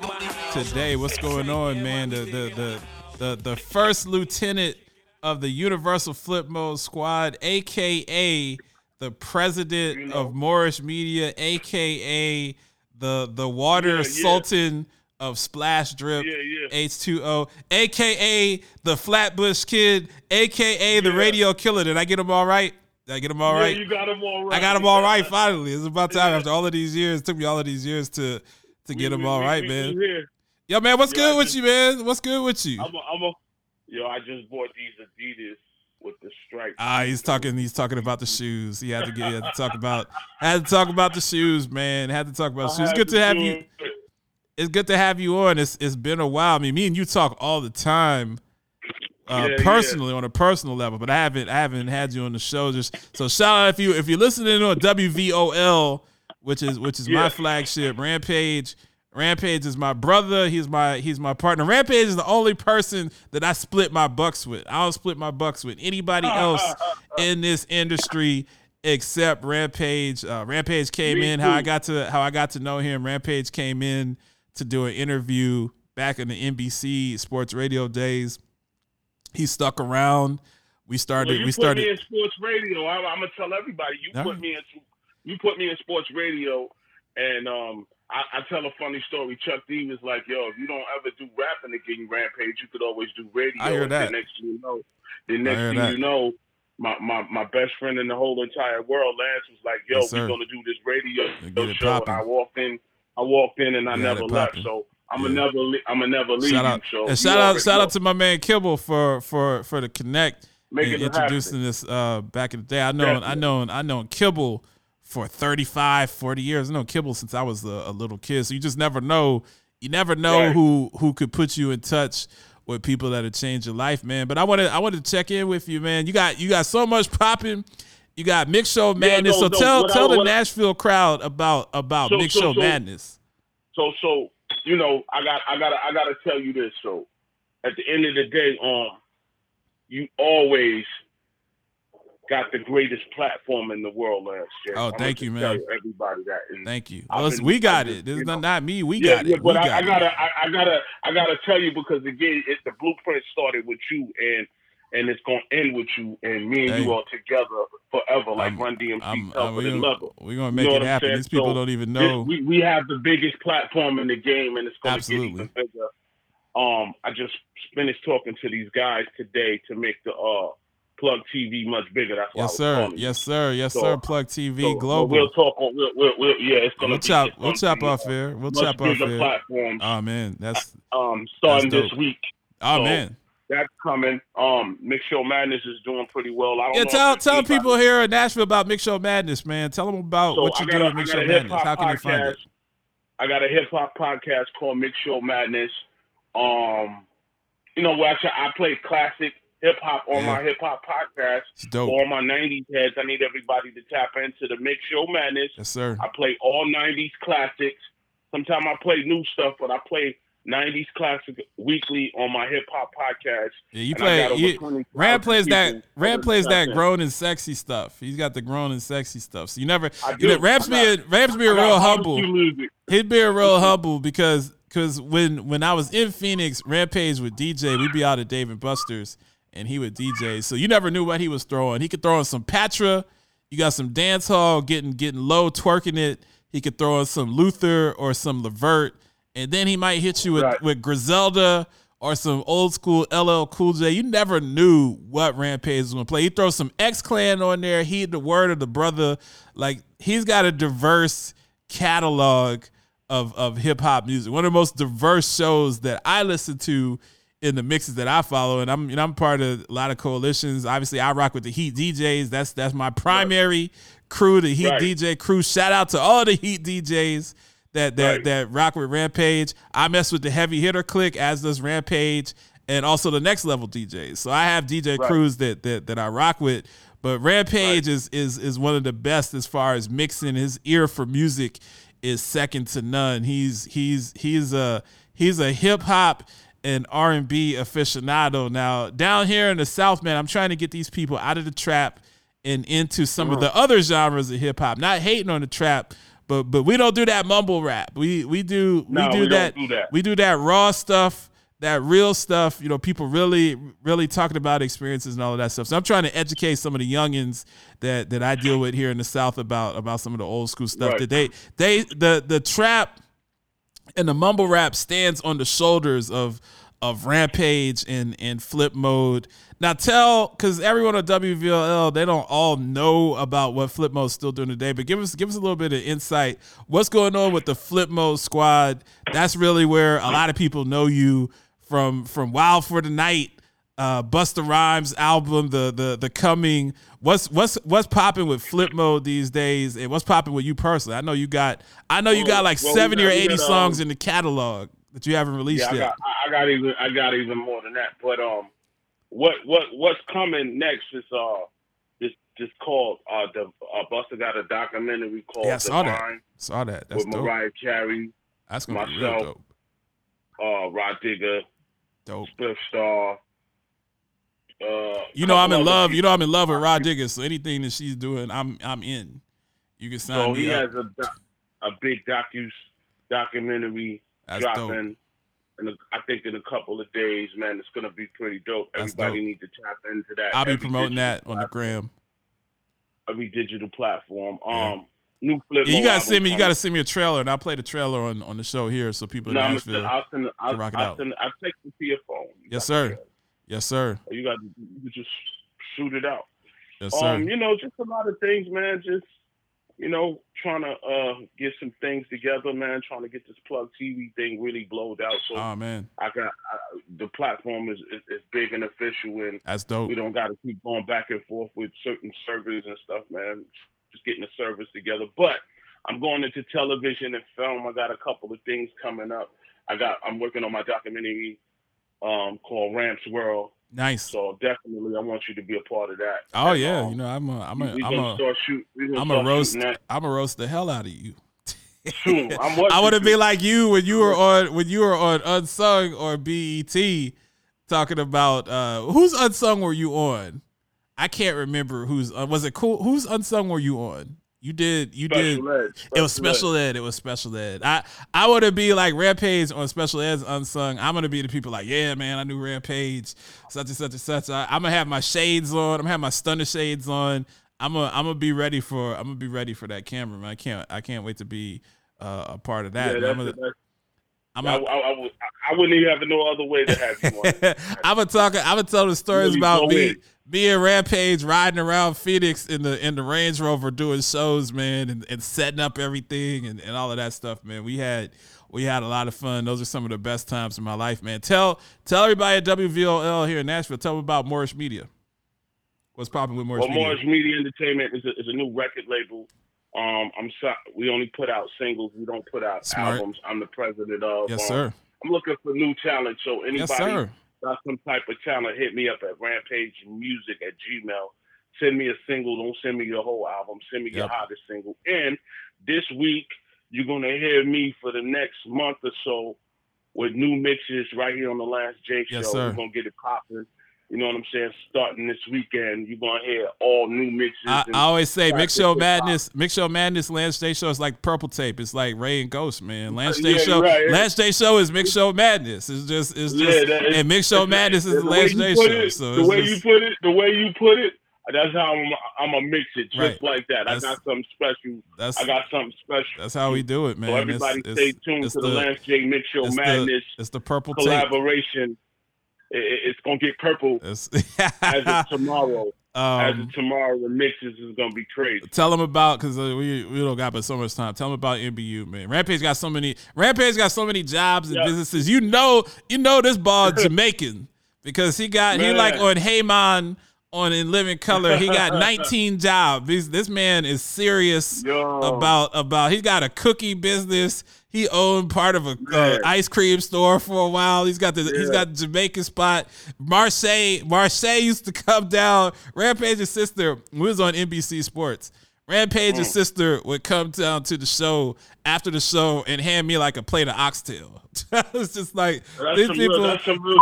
today. What's going on, man? The the the the, the first lieutenant of the Universal Flip Mode Squad, aka the president of Moorish Media, aka the the water Yeah, yeah. sultan of Splash Drip Yeah, yeah. H2O, aka the Flatbush Kid, aka the Radio Killer. Did I get him all right? Did I get them all yeah, right? you got him all right. I got them all right finally. It's about time after all of these years. It took me all of these years to to get all right, we- man. we here. Yo, man, what's Yo, I good with just- you, man? What's good with you? I'm a, I'm a, yo, I just bought these Adidas with the stripes. Ah, he's talking. He's talking about the shoes. He had to get. He had to talk about. Had to talk about the shoes, man. Had to talk about I shoes. had Good to to have you. it. It's good to have you on. It's it's been a while. I mean, me and you talk all the time, uh, Yeah, yeah. personally on a personal level, but I haven't I haven't had you on the show. Just so shout out if you if you're listening on WVOL, which is which is my flagship. Rampage. Rampage is my brother. He's my he's my partner. Rampage is the only person that I split my bucks with. I don't split my bucks with anybody else in this industry except Rampage. Uh, Rampage came Me in. How I got to how I got to know him. Rampage came in to do an interview back in the NBC sports radio days. He stuck around. We started. Well, you we put started. me in sports radio. I, I'm gonna tell everybody you All put right. me in. You put me in sports radio, and um, I, I tell a funny story. Chuck D was like, "Yo, if you don't ever do rapping again, Rampage, you could always do radio." I hear that. The next thing you know, the next thing that. you know, my, my my best friend in the whole entire world, Lance, was like, "Yo, Yes, we're gonna do this radio You get it show." And. I walked in. I walked in and I got never left. So I'm Yeah. a never. Le- I'm a never leave Shout you. out So and you shout out shout know. out to my man Kibble for for for the connect Making and introducing this uh back in the day. I know I know I know Kibble for 35, 40 years. I know Kibble since I was a, a little kid. So you just never know. You never know Right. who who could put you in touch with people that have changed your life, man. But I wanted I wanted to check in with you, man. You got you got so much popping. You got Mix Show Madness. no, so no, tell what I- tell the Nashville crowd about about So- Mix so- Show so- Madness. So so you know, I got I gotta I gotta tell you this. So at the end of the day, um, you always got the greatest platform in the world last year. Oh, I'ma thank you, man. everybody that. And Thank you. Well, been- we got I've it. This is not, not me. We yeah, got yeah, it. but I, got I gotta I, I gotta I gotta tell you because again, it, the blueprint started with you and. And it's gonna end with you and me and Hey. you all together forever, like I'm- Run DMC, I'm- Tougher I'm- we than gonna- Leather. we gonna You make know it happen. These people So don't even this- know. we, we have the biggest platform in the game, and it's going to get Absolutely. even bigger. Um, I just finished talking to these guys today to make the uh plug TV much bigger. That's why Yes, sir. Yes, sir. Yes, So- sir. Plug TV So, Global. We'll talk on. We'll, we'll, we'll, yeah, it's gonna We'll be. chop. We'll chop off a here. We'll chop off bigger here. platform. Oh man, that's um, starting that's this week. oh So, man. That's coming. Um, Mix Show Madness is doing pretty well. I don't Yeah, tell tell people here in Nashville about Mix Show Madness, man. Tell them about So what you do a- with Mix Show Madness. How can they find it? I got a hip hop podcast called Mix Show Madness. Um, you know, where I, I play classic hip hop on Yeah. my hip hop podcast. It's dope. For all my '90s heads, I need everybody to tap into the Mix Show Madness. Yes, sir. I play all '90s classics. Sometimes I play new stuff, but I play '90s classic weekly on my hip hop podcast. Yeah, you play. You, Rand plays that. Rand plays that grown and sexy stuff. He's got the grown and sexy stuff. So you never. I You know, I be Rams be I got real humble. He'd be a real humble because because when when I was in Phoenix, Rampage with DJ. We'd be out at Dave and Buster's, and he would DJ. So you never knew what he was throwing. He could throw in some Patra. You got some dance hall getting getting low, twerking it. He could throw in some Luther or some Levert, and then he might hit you with Right. with Griselda or some old school LL Cool J. You never knew what Rampage was going to play. He throws some X Clan on there. He the word of the brother. Like he's got a diverse catalog of of hip hop music. One of the most diverse shows that I listen to in the mixes that I follow, and I'm you know I'm part of a lot of coalitions. Obviously, I rock with the Heat DJs. That's that's my primary crew, the Heat Right. DJ crew. Shout out to all the Heat DJs that that Right. that rock with Rampage. I mess with the heavy hitter click, as does Rampage, and also the next level DJs. So I have DJ Right. crews that that that I rock with. But Rampage is is is one of the best as far as mixing. His ear for music is second to none. He's he's he's a he's a hip hop and R and B aficionado. Now down here in the South, man, I'm trying to get these people out of the trap and into some of uh-huh. the other genres of hip hop. Not hating on the trap, but but we don't do that mumble rap. We we do we No, do we that, do that. we do that raw stuff, that real stuff. You know, people really really talking about experiences and all of that stuff. So I'm trying to educate some of the youngins that that I deal with here in the South about about some of the old school stuff Right. that they they the the trap and the mumble rap stands on the shoulders of of Rampage and and Flip Mode. Now tell because everyone on WVOL they don't all know about what Flip Mode's still doing today, but give us give us a little bit of insight. What's going on with the Flip Mode squad? That's really where a lot of people know you from from Wild for the Night. uh, Busta Rhymes album, the the the coming. What's what's what's popping with Flip Mode these days, and what's popping with you personally? I know you got I know you got like Well, seventy or eighty got, um, songs in the catalog that you haven't released Yeah, I yet. got, I- got even I got even more than that. But um, what what what's coming next is uh this this called uh the uh, Busta got a documentary called yeah, I saw that. Saw that. That's with dope. Mariah Carey, That's gonna be real myself, dope. uh Rah Digga, Dope. Spliff Star. Uh, You know I'm in love. You know I'm in love with Rah Digga. So anything that she's doing, I'm I'm in. You can sign So he up. has a a big docu documentary That's dope. dropping. And I think in a couple of days, man, it's gonna be pretty dope. That's Everybody dope. need to tap into that. I'll be promoting that on the gram. every digital platform. Yeah. Um, new flip. Yeah, you gotta send me. You gotta send me a trailer, and I'll play the trailer on, on the show here, so people No, I'm Nashville. gonna send, I'll send. I'll, rock it I'll, out. send, I'll text it to your phone. You Yes, sir. it. Yes, sir. You got. You just shoot it out. Yes, sir. Um, you know, just a lot of things, man. Just you know, trying to uh get some things together, man. Trying to get this plug TV thing really blowed out. So oh man, I got I, the platform is, is is big and official, and that's dope. we don't got to keep going back and forth with certain servers and stuff, man. Just getting the service together. But I'm going into television and film. I got a couple of things coming up. I got. I'm working on my documentary um, called Ramps World. Nice. So definitely, I want you to be a part of that. Oh And, yeah, um, you know I'm a I'm a I'm a start shoot. I'm a roast I'm a roast the hell out of you. soon. I'm watching I want to be like you when you were on when you were on Unsung or BET talking about uh whose Unsung were you on? I can't remember who's uh, was it cool whose Unsung were you on? You did you did Special ed, it was special special ed. It was special ed. I I want to be like Rampage on special ed's unsung. I'm gonna be the people like, yeah, man, I knew Rampage, such and such and such. I, I'm gonna have my shades on. I'm gonna have my stunner shades on. I'm gonna I'm gonna be ready for I'm gonna be ready for that camera, man. I can't I can't wait to be uh, a part of that. Yeah, I'm I, a- I, I, would- I wouldn't even have no other way to have you on. I'm gonna talk. I'm gonna tell the stories Really about go me being Rampage riding around Phoenix in the in the Range Rover doing shows, man, and, and setting up everything and, and all of that stuff, man. We had we had a lot of fun. Those are some of the best times in my life, man. Tell tell everybody at WVOL here in Nashville. Tell them about Morris Media. What's popping with Morris well, Media? Morris Media Entertainment is a, is a new record label. Um, I'm sorry, we only put out singles. We don't put out Smart. albums. I'm the president of. Yes, um, sir. I'm looking for new talent. So anybody Yes, sir. Got some type of talent, hit me up at Rampage Music at Gmail. Send me a single. Don't send me your whole album. Send me your hottest single. And this week you're gonna hear me for the next month or so with new mixes right here on the Lance J show. Yes, sir. We're gonna get it popping. You know what I'm saying? Starting this weekend, you're gonna hear all new mixes. I, I always say Mix Show. Madness, Mix Show Madness, Lance J Show is like purple tape. It's like Rae and Ghost, man. Lance J Yeah, Show, right. Lance J Show is Mix Show Madness. It's just, it's Yeah, just, that is- and Mix Show Madness is the you J Show. it- So the way just, you put it, the way you put it, that's how I'm. I'm gonna mix it just Right. like that. That's- I got something special. that's- I got something special. that's how we do it, man. So everybody It's- stay it's- tuned it's to the, Lance J Mix Show it's the- Madness it's the purple tape. collaboration. It- it- it's gonna get purple as of tomorrow. as Um, of tomorrow, the mixes is gonna be crazy. Tell them about because uh, we we don't got but so much time. Tell them about NBU, man. Rampage got so many. Rampage got so many jobs and Yeah. businesses. You know, you know this ball Jamaican because he got he like on Hey Mon on in Living Color. He got 19 jobs. This this man is serious Yo. about about. He got a cookie business. He owned part of a uh, ice cream store for a while. He's got the he's got the Jamaican spot. Marseille Marseille used to come down. Rampage's sister we was on NBC Sports. Rampage's Mm. sister would come down to the show after the show and hand me like a plate of oxtail. it's just like That's these some people, real. That's some real.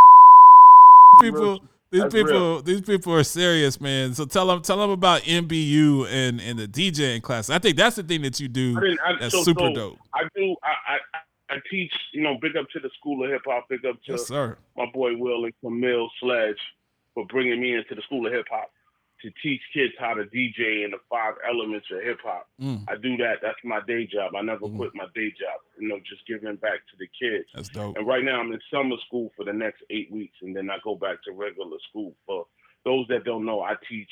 people, these That's people, real. these people are serious, man. So tell them, tell them about MBU and and the DJing class. I think that's the thing that you do. I didn't, I, That's so, super so dope. I do. I, I I teach. You know, big up to the School of Hip Hop. Big up to Yes, sir. my boy Will and Camille Sledge for bringing me into the School of Hip Hop to teach kids how to DJ and the five elements of hip hop. Mm. I do that. That's my day job. I never quit my day job. You know, just giving back to the kids. That's dope. And right now I'm in summer school for the next eight weeks, and then I go back to regular school. For those that don't know, I teach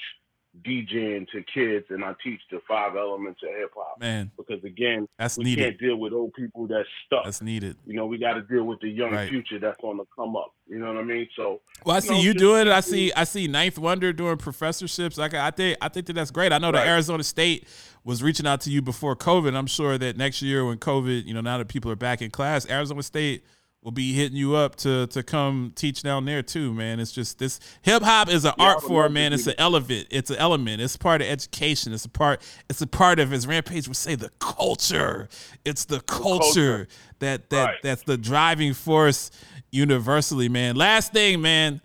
DJing to kids, and I teach the five elements of hip hop. Man, because again, That's we needed. can't deal with old people that's stuck. That's needed. You know, we got to deal with the young Right. future that's on the come up. You know what I mean? So, Well, I see know, you do it. I see I see Ninth Wonder doing professorships. Like I think I think that that's great. I know Right. that Arizona State was reaching out to you before COVID. I'm sure that next year when COVID, you know, now that people are back in class, Arizona State will be hitting you up to to come teach down there too, man. It's just this hip hop is an Yeah, art form, man. It's an element. It's an element. It's part of education. It's a part. It's a part of, as Rampage would say, the culture. It's the culture, culture. that that Right. that's the driving force universally, man. Last thing, man.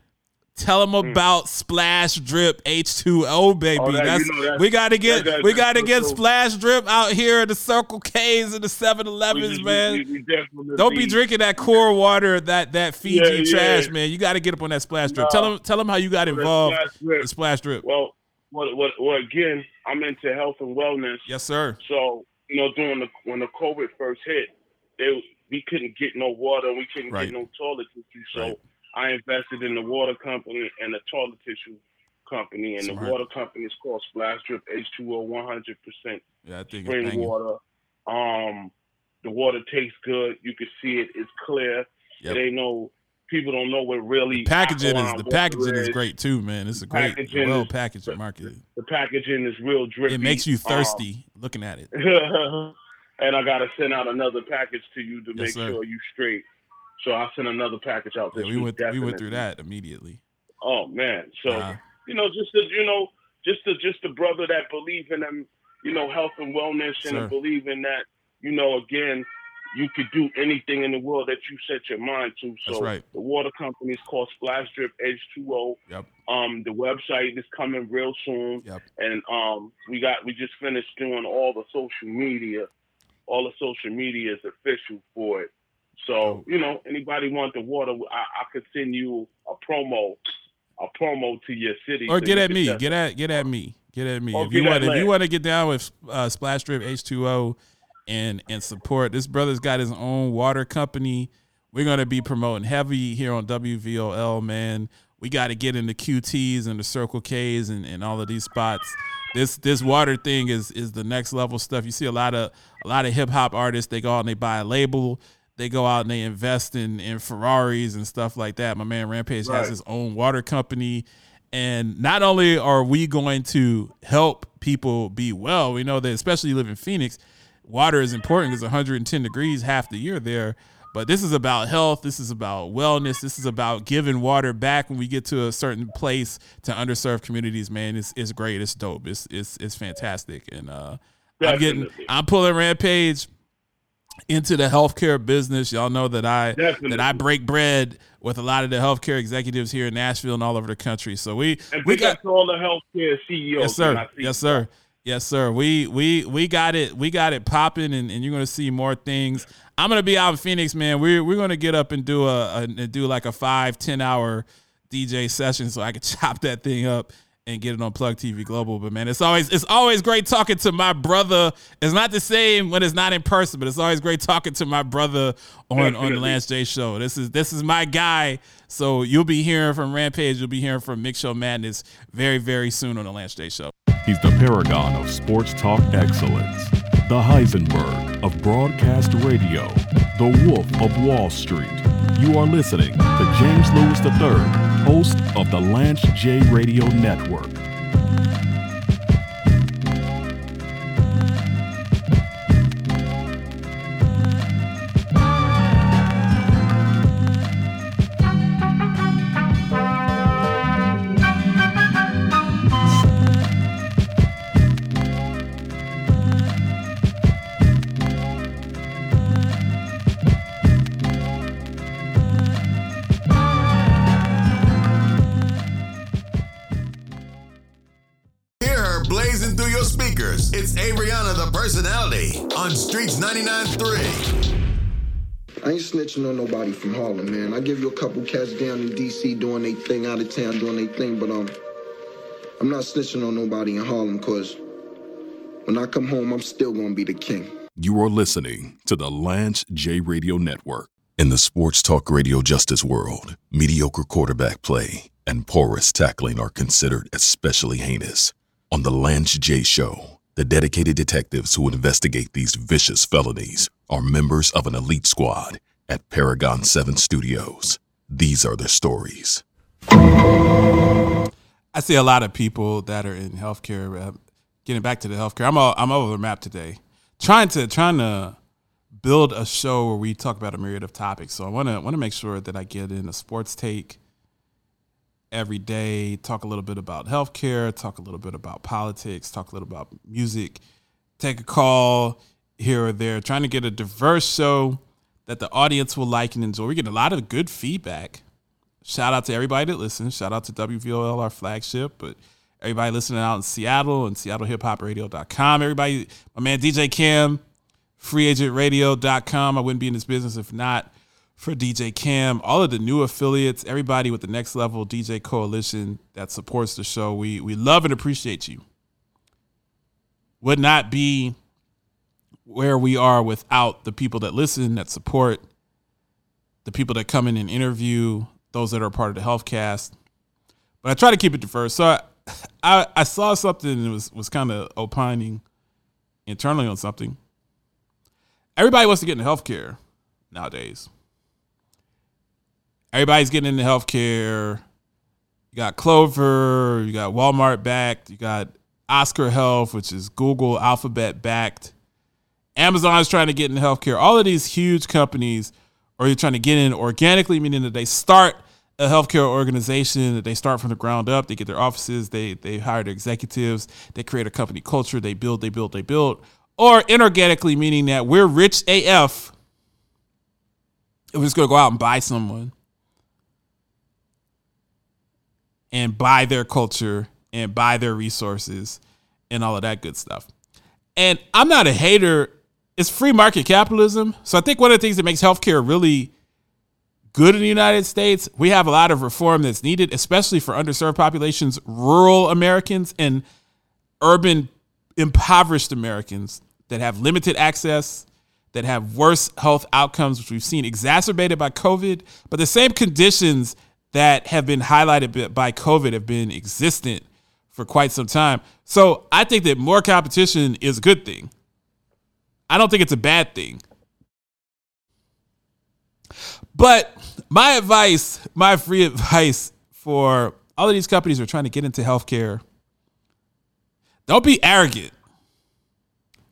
Tell them mm. about Splash Drip H2O, baby. Oh, that- you know that- we got to get that- that- we got to get so- Splash Drip out here at the Circle K's and the 7-Elevens, We- we- man. we- we Don't be drinking that core water, that that Fiji Yeah, yeah. trash, man. You got to get up on that Splash Drip. No. Tell them tell them how you got involved Splash Drip. in Splash Drip. Well, what, what, well, again, I'm into health and wellness. Yes, sir. So, you know, during the when the COVID first hit, they we couldn't get no water, we couldn't Right. get no toilet tissue. So Right. I invested in the water company and the toilet tissue company, and Smart. the water company is called Splash Drip H2O, 100 percent Yeah, I think spring water. Um, the water tastes good. You can see it. It's clear. Yep. Ain't no people don't know what really Packaging is the packaging is is. great too, man. It's a great well packaged market. The packaging is real drippy. It makes you Um, thirsty looking at it. and I gotta send out another package to you to Yes, make sir. sure you straight. So I sent another package out Yeah, we week. went we went through that immediately. Oh man, so Uh, you know, just the you know, just the just the brother that believe in them, you know, health and wellness, and believe in that, you know, again, you could do anything in the world that you set your mind to. So That's right. the water company is called Splash Drip H2O. Yep. Um, the website is coming real soon. Yep. And um, we got we just finished doing all the social media. All the social media is official for it. So you know, anybody want the water, I, I could send you a promo, a promo to your city. Or so get at me. Get at get at me. Get at me. If you want if you want to get down with uh, Splash Drip H2O and and support this brother's got his own water company. We're gonna be promoting heavy here on WVOL, man. We got to get into QTs and the Circle Ks and, and all of these spots. This this water thing is is the next level stuff. You see a lot of a lot of hip hop artists. They go out and they buy a label. They go out and they invest in in Ferraris and stuff like that. My man Rampage Right. has his own water company. And not only are we going to help people be well, we know that especially you live in Phoenix, water is important because 110 degrees half the year there. But this is about health. This is about wellness. This is about giving water back when we get to a certain place to underserved communities. Man, it's it's great. It's dope. It's it's it's fantastic. And uh, I'm getting I'm pulling Rampage into the healthcare business. Y'all know that I Definitely. that I break bread with a lot of the healthcare executives here in Nashville and all over the country. So we And we got to all the healthcare CEOs. yes sir yes sir yes sir we we we got it we got it popping and, and you're gonna see more things i'm gonna be out in phoenix man we're, we're gonna get up and do a, a and do like a five ten hour dj session so i can chop that thing up and get it on plug tv global but man it's always it's always great talking to my brother. It's not the same when it's not in person but it's always great talking to my brother on on the lance j show. This is this is my guy. So you'll be hearing from rampage. You'll be hearing from mix show madness very very soon on the lance j show. He's the paragon of sports talk excellence, the Heisenberg of broadcast radio, the Wolf of Wall Street. You are listening to James Lewis III, host of the Lance J Radio Network. It's Ariana the personality on Streets 99.3. I ain't snitching on nobody from Harlem, man. I give you a couple cats down in DC doing their thing, out of town doing their thing, but um, I'm not snitching on nobody in Harlem, cause when I come home, I'm still gonna be the king. You are listening to the Lance J Radio Network. In the sports talk radio justice world, mediocre quarterback play and porous tackling are considered especially heinous. On The Lance J Show, the dedicated detectives who investigate these vicious felonies are members of an elite squad at Paragon 7 Studios. These are their stories. I see a lot of people that are in healthcare. Uh, getting back to the healthcare, I'm all, I'm over the map today, trying to trying to build a show where we talk about a myriad of topics. So I want to want to make sure that I get in a sports take every day, talk a little bit about healthcare, talk a little bit about politics, talk a little about music, take a call here or there, trying to get a diverse show that the audience will like and enjoy. We get a lot of good feedback. Shout out to everybody that listens. Shout out to WVOL, our flagship, but everybody listening out in Seattle and SeattleHipHopRadio.com. Everybody, my man DJ Cam, FreeAgentRadio.com. I wouldn't be in this business if not for DJ Cam, all of the new affiliates, everybody with the Next Level DJ Coalition that supports the show. We we love and appreciate you. Would not be where we are without the people that listen, that support, the people that come in and interview, those that are part of the Healthcast. But I try to keep it diverse. So I I, I saw something and was was kind of opining internally on something. Everybody wants to get into healthcare nowadays everybody's getting into healthcare. You got Clover, you got Walmart backed, you got Oscar Health, which is Google Alphabet backed. Amazon is trying to get into healthcare. All of these huge companies are trying to get in organically, meaning that they start a healthcare organization, that they start from the ground up, they get their offices, they they hire their executives, they create a company culture, they build, they build, they build. Or inorganically, meaning that we're rich AF. We're just gonna go out and buy someone and buy their culture and buy their resources and all of that good stuff. And I'm not a hater. It's free market capitalism. So I think one of the things that makes healthcare really good in the United States, we have a lot of reform that's needed, especially for underserved populations, rural Americans, and urban impoverished Americans that have limited access, that have worse health outcomes, which we've seen exacerbated by COVID, but the same conditions that have been highlighted by COVID have been existent for quite some time. So I think that more competition is a good thing. I don't think it's a bad thing. But my advice, my free advice for all of these companies who are trying to get into healthcare, don't be arrogant.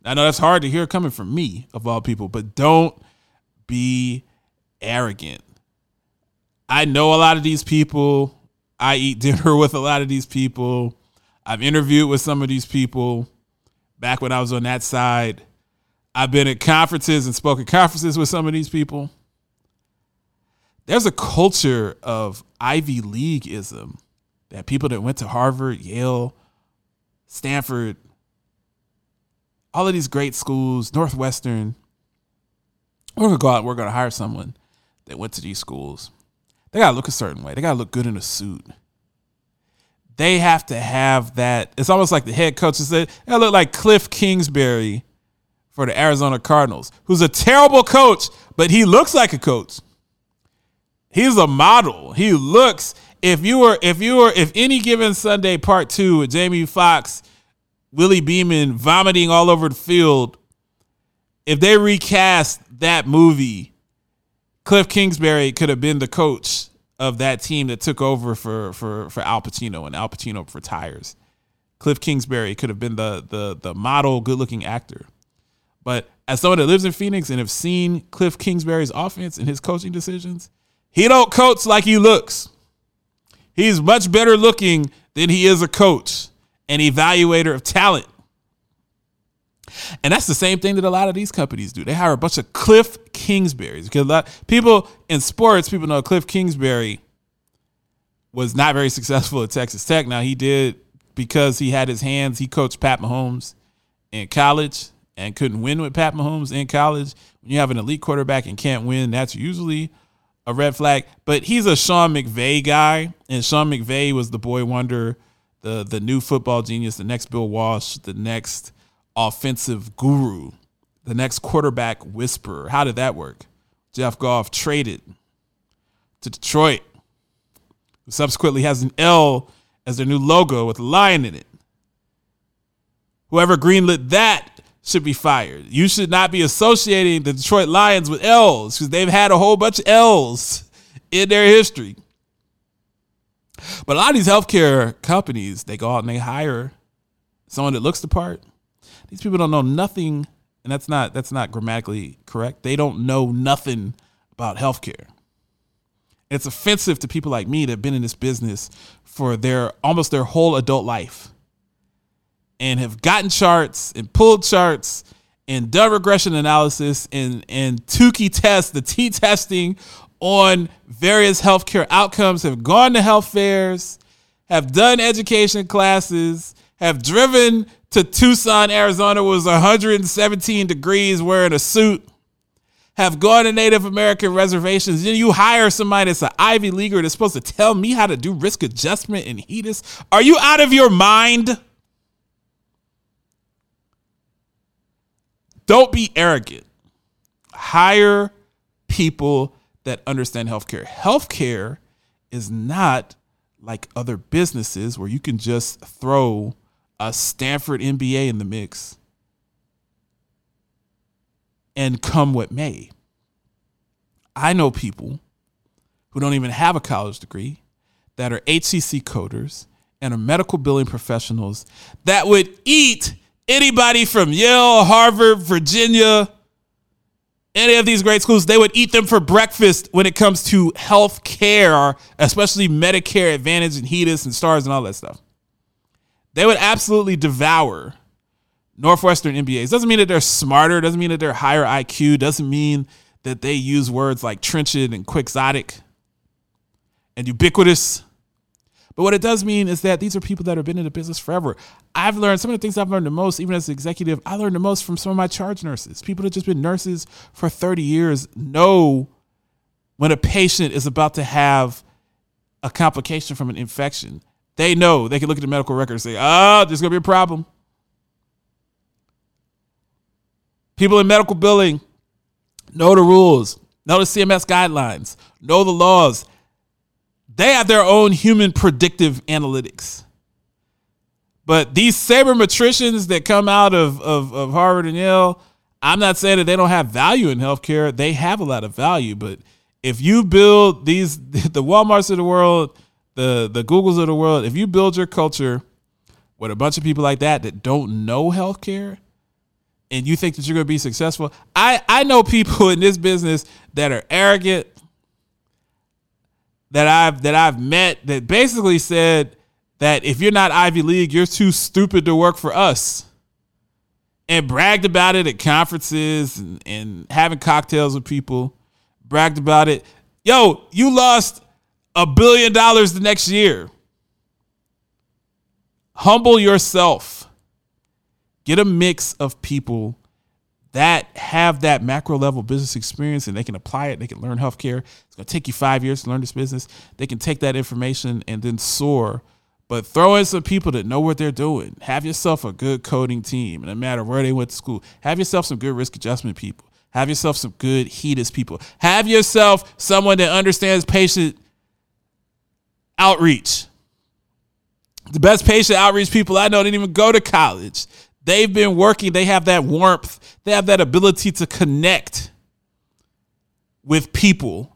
I know that's hard to hear coming from me, of all people, but don't be arrogant. I know a lot of these people. I eat dinner with a lot of these people. I've interviewed with some of these people back when I was on that side. I've been at conferences and spoken conferences with some of these people. There's a culture of Ivy Leagueism that people that went to Harvard, Yale, Stanford, all of these great schools, Northwestern, we're gonna go out, we're gonna hire someone that went to these schools they gotta look a certain way. They gotta look good in a suit. They have to have that. It's almost like the head coach said, look like Cliff Kingsbury for the Arizona Cardinals, who's a terrible coach, but he looks like a coach. He's a model. He looks. If you were, if you were, if any given Sunday part two with Jamie Foxx, Willie Beamen vomiting all over the field, if they recast that movie Cliff Kingsbury could have been the coach of that team that took over for for for Al Pacino and Al Pacino retires. Cliff Kingsbury could have been the the the model good looking actor. But as someone that lives in Phoenix and have seen Cliff Kingsbury's offense and his coaching decisions, he don't coach like he looks. He's much better looking than he is a coach, an evaluator of talent. And that's the same thing that a lot of these companies do. They hire a bunch of Cliff Kingsburys because a lot people in sports, people know Cliff Kingsbury was not very successful at Texas Tech. Now he did because he had his hands. He coached Pat Mahomes in college and couldn't win with Pat Mahomes in college. When you have an elite quarterback and can't win, that's usually a red flag. But he's a Sean McVay guy, and Sean McVay was the boy wonder, the the new football genius, the next Bill Walsh, the next offensive guru, the next quarterback whisperer. How did that work? Jared Goff traded to Detroit, who subsequently has an L as their new logo with a lion in it. Whoever greenlit that should be fired. You should not be associating the Detroit Lions with L's because they've had a whole bunch of L's in their history. But a lot of these healthcare companies, they go out and they hire someone that looks the part. These people don't know nothing, and that's not that's not grammatically correct. They don't know nothing about healthcare. It's offensive to people like me that have been in this business for their almost their whole adult life and have gotten charts and pulled charts and done regression analysis and and Tukey tests, the T testing on various healthcare outcomes, have gone to health fairs, have done education classes, have driven to Tucson, Arizona, was 117 degrees wearing a suit, have gone to Native American reservations. Then you hire somebody that's an Ivy Leaguer that's supposed to tell me how to do risk adjustment and HEDIS. Are you out of your mind? Don't be arrogant. Hire people that understand healthcare. Healthcare is not like other businesses where you can just throw a Stanford MBA in the mix and come what may. I know people who don't even have a college degree that are HCC coders and are medical billing professionals that would eat anybody from Yale, Harvard, Virginia, any of these great schools, they would eat them for breakfast when it comes to health care, especially Medicare Advantage and HEDIS and STARS and all that stuff. They would absolutely devour Northwestern MBAs. Doesn't mean that they're smarter, doesn't mean that they're higher IQ, doesn't mean that they use words like trenchant and quixotic and ubiquitous. But what it does mean is that these are people that have been in the business forever. I've learned some of the things I've learned the most, even as an executive, I learned the most from some of my charge nurses. People that just been nurses for 30 years know when a patient is about to have a complication from an infection. They know they can look at the medical record and say, oh, there's going to be a problem. People in medical billing know the rules, know the CMS guidelines, know the laws they have their own human predictive analytics. But these sabermetricians that come out of, of, of Harvard and Yale, I'm not saying that they don't have value in healthcare. They have a lot of value. But if you build these, the Walmarts of the world, the, the Googles of the world, if you build your culture with a bunch of people like that that don't know healthcare, and you think that you're going to be successful, I, I know people in this business that are arrogant, that I've that I've met that basically said that if you're not Ivy League, you're too stupid to work for us. And bragged about it at conferences and, and having cocktails with people. Bragged about it. Yo, you lost a billion dollars the next year. Humble yourself. Get a mix of people that have that macro level business experience and they can apply it. They can learn healthcare. It's going to take you five years to learn this business. They can take that information and then soar. But throw in some people that know what they're doing. Have yourself a good coding team, no matter where they went to school. Have yourself some good risk adjustment people. Have yourself some good HEDIS people. Have yourself someone that understands patient outreach. The best patient outreach people I know didn't even go to college. They've been working, they have that warmth, they have that ability to connect with people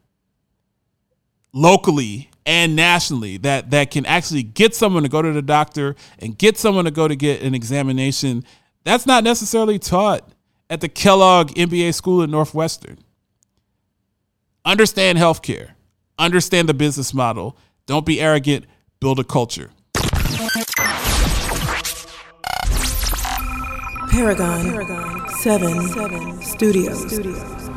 locally and nationally that that can actually get someone to go to the doctor and get someone to go to get an examination. That's not necessarily taught at the Kellogg MBA school at Northwestern. Understand healthcare. Understand the business model. Don't be arrogant. Build a culture. Paragon, Paragon 7, 7 Studios. Studios.